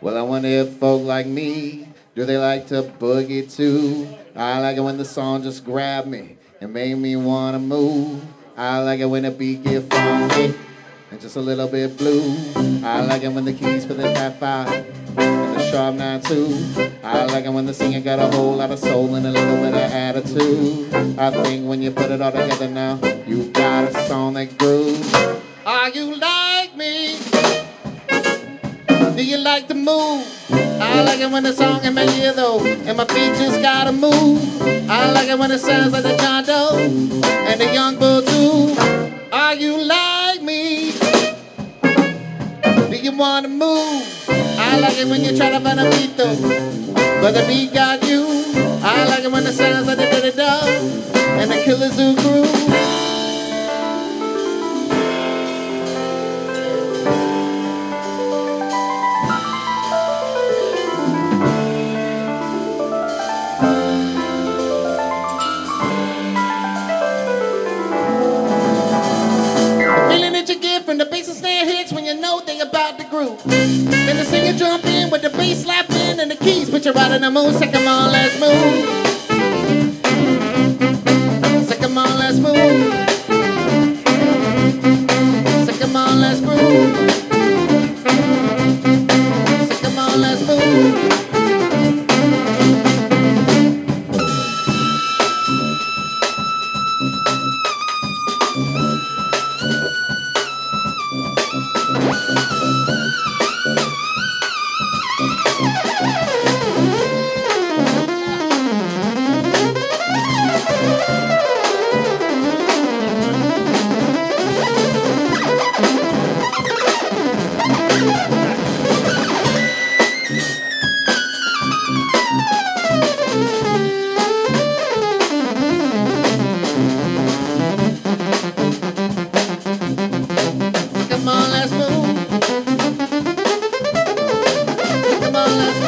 Well, I wonder if folk like me, do they like to boogie too? I like it when the song just grab me and make me wanna move. I like it when the beat get funky and just a little bit blue. I like it when the keys for the flat five and the sharp nine two. I like it when the singer got a whole lot of soul and a little bit of attitude. I think when you put it all together now, you got a song that grooves. Are you like me? Do you like to move? I like it when the song in my ear though, and my feet just gotta move. I like it when it sounds like the John Doe and the young bull too. Are you like me? Do you wanna move? I like it when you try to find a beat though, but the beat got you. I like it when it sounds like the Dirty Dog and the Killers Who groove. They about to groove. Then the singer jump in with the bass slap in and the keys put you right in the mood. Say, come on, let's move. Come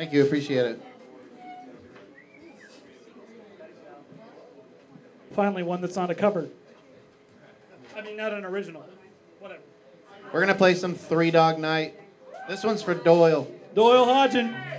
Thank you. Appreciate it. Finally, one that's not a cover. I mean, not an original. Whatever. We're gonna play some Three Dog Night. This one's for Doyle. Doyle Hodgen.